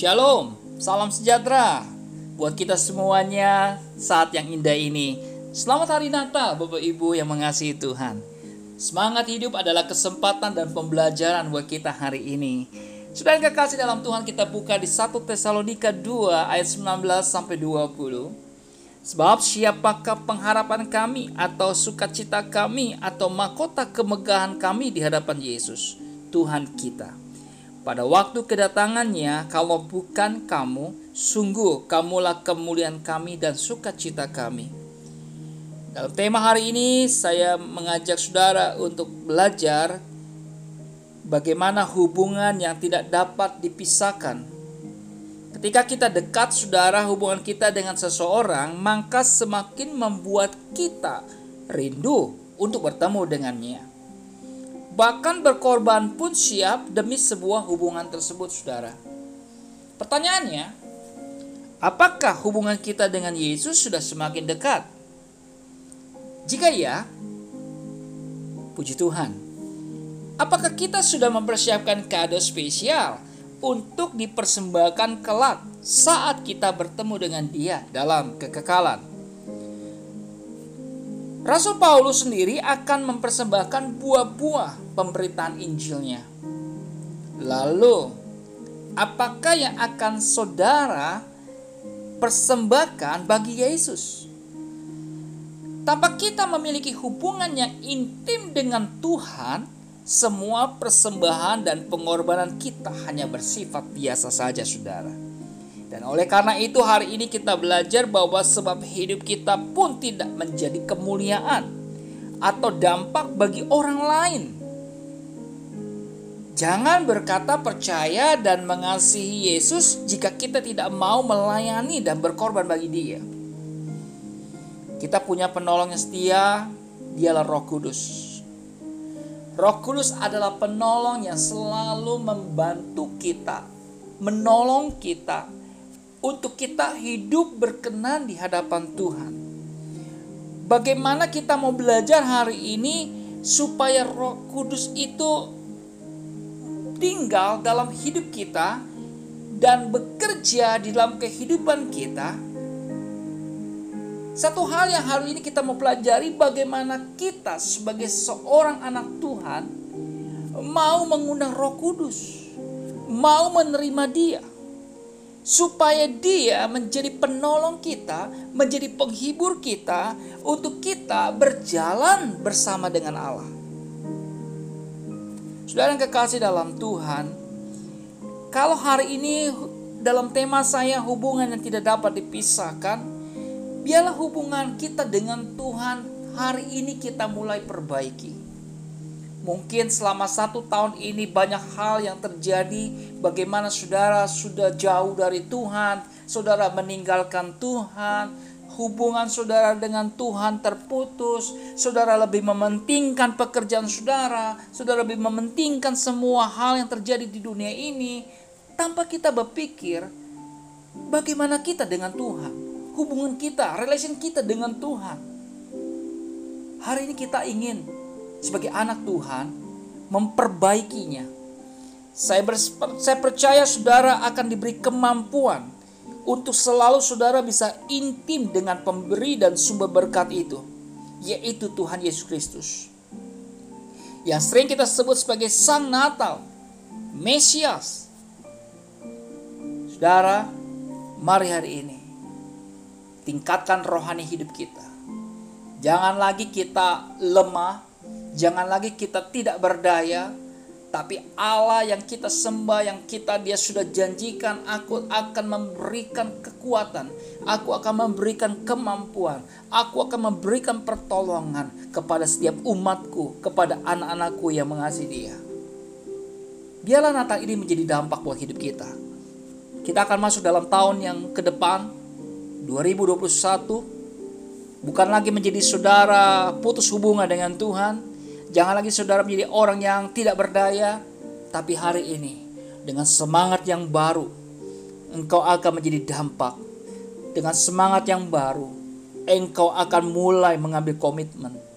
Shalom, salam sejahtera buat kita semuanya saat yang indah ini. Selamat hari Natal Bapak Ibu yang mengasihi Tuhan. Semangat hidup adalah kesempatan dan pembelajaran buat kita hari ini. Sudah kekasih dalam Tuhan kita buka di 1 Tesalonika 2 ayat 19 sampai 20. Sebab siapakah pengharapan kami atau sukacita kami atau mahkota kemegahan kami di hadapan Yesus, Tuhan kita pada waktu kedatangannya, kalau bukan kamu, sungguh kamulah kemuliaan kami dan sukacita kami. Dalam tema hari ini, saya mengajak saudara untuk belajar bagaimana hubungan yang tidak dapat dipisahkan. Ketika kita dekat, saudara, hubungan kita dengan seseorang, maka semakin membuat kita rindu untuk bertemu dengannya bahkan berkorban pun siap demi sebuah hubungan tersebut, saudara. Pertanyaannya, apakah hubungan kita dengan Yesus sudah semakin dekat? Jika ya, puji Tuhan. Apakah kita sudah mempersiapkan kado spesial untuk dipersembahkan kelak saat kita bertemu dengan Dia dalam kekekalan? Rasul Paulus sendiri akan mempersembahkan buah-buah pemberitaan Injilnya. Lalu, apakah yang akan saudara persembahkan bagi Yesus? Tanpa kita memiliki hubungan yang intim dengan Tuhan, semua persembahan dan pengorbanan kita hanya bersifat biasa saja, saudara. Dan oleh karena itu hari ini kita belajar bahwa sebab hidup kita pun tidak menjadi kemuliaan atau dampak bagi orang lain. Jangan berkata percaya dan mengasihi Yesus jika kita tidak mau melayani dan berkorban bagi Dia. Kita punya penolong yang setia, dialah Roh Kudus. Roh Kudus adalah penolong yang selalu membantu kita, menolong kita, untuk kita hidup berkenan di hadapan Tuhan. Bagaimana kita mau belajar hari ini supaya Roh Kudus itu tinggal dalam hidup kita dan bekerja di dalam kehidupan kita? Satu hal yang hari ini kita mau pelajari bagaimana kita sebagai seorang anak Tuhan mau mengundang Roh Kudus, mau menerima Dia supaya dia menjadi penolong kita, menjadi penghibur kita untuk kita berjalan bersama dengan Allah. Saudara yang kekasih dalam Tuhan, kalau hari ini dalam tema saya hubungan yang tidak dapat dipisahkan, biarlah hubungan kita dengan Tuhan hari ini kita mulai perbaiki. Mungkin selama satu tahun ini banyak hal yang terjadi. Bagaimana saudara sudah jauh dari Tuhan, saudara meninggalkan Tuhan, hubungan saudara dengan Tuhan terputus, saudara lebih mementingkan pekerjaan saudara, saudara lebih mementingkan semua hal yang terjadi di dunia ini, tanpa kita berpikir bagaimana kita dengan Tuhan, hubungan kita, relation kita dengan Tuhan. Hari ini kita ingin sebagai anak Tuhan memperbaikinya. Saya, saya percaya saudara akan diberi kemampuan untuk selalu saudara bisa intim dengan pemberi dan sumber berkat itu, yaitu Tuhan Yesus Kristus. Yang sering kita sebut sebagai Sang Natal, Mesias. Saudara, mari hari ini tingkatkan rohani hidup kita. Jangan lagi kita lemah, Jangan lagi kita tidak berdaya, tapi Allah yang kita sembah, yang kita dia sudah janjikan, aku akan memberikan kekuatan, aku akan memberikan kemampuan, aku akan memberikan pertolongan kepada setiap umatku, kepada anak-anakku yang mengasihi dia. Biarlah Natal ini menjadi dampak buat hidup kita. Kita akan masuk dalam tahun yang ke depan 2021 bukan lagi menjadi saudara putus hubungan dengan Tuhan. Jangan lagi saudara menjadi orang yang tidak berdaya, tapi hari ini dengan semangat yang baru engkau akan menjadi dampak. Dengan semangat yang baru engkau akan mulai mengambil komitmen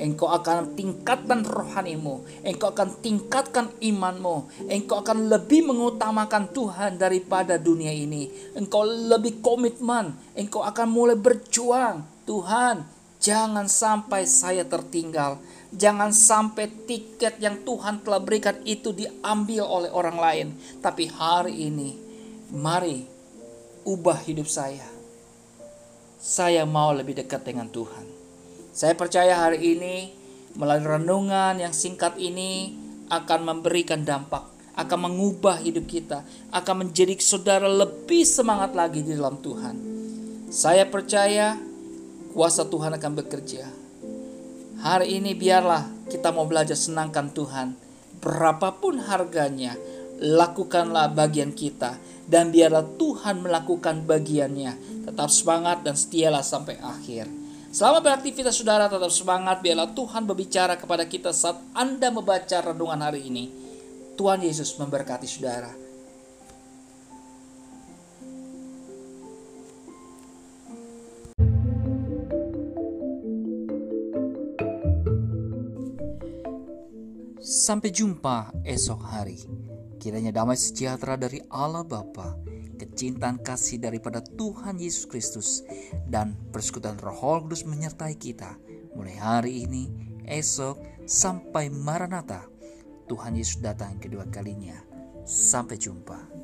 Engkau akan tingkatkan rohanimu, engkau akan tingkatkan imanmu, engkau akan lebih mengutamakan Tuhan daripada dunia ini. Engkau lebih komitmen, engkau akan mulai berjuang. Tuhan, jangan sampai saya tertinggal. Jangan sampai tiket yang Tuhan telah berikan itu diambil oleh orang lain. Tapi hari ini, mari ubah hidup saya. Saya mau lebih dekat dengan Tuhan. Saya percaya hari ini melalui renungan yang singkat ini akan memberikan dampak, akan mengubah hidup kita, akan menjadi saudara lebih semangat lagi di dalam Tuhan. Saya percaya kuasa Tuhan akan bekerja. Hari ini biarlah kita mau belajar senangkan Tuhan. Berapapun harganya, lakukanlah bagian kita dan biarlah Tuhan melakukan bagiannya. Tetap semangat dan setialah sampai akhir. Selamat beraktivitas saudara, tetap semangat. Biarlah Tuhan berbicara kepada kita saat Anda membaca renungan hari ini. Tuhan Yesus memberkati saudara. Sampai jumpa esok hari. Kiranya damai sejahtera dari Allah Bapa kecintaan kasih daripada Tuhan Yesus Kristus dan persekutuan Roh Kudus menyertai kita mulai hari ini, esok, sampai Maranatha. Tuhan Yesus datang kedua kalinya. Sampai jumpa.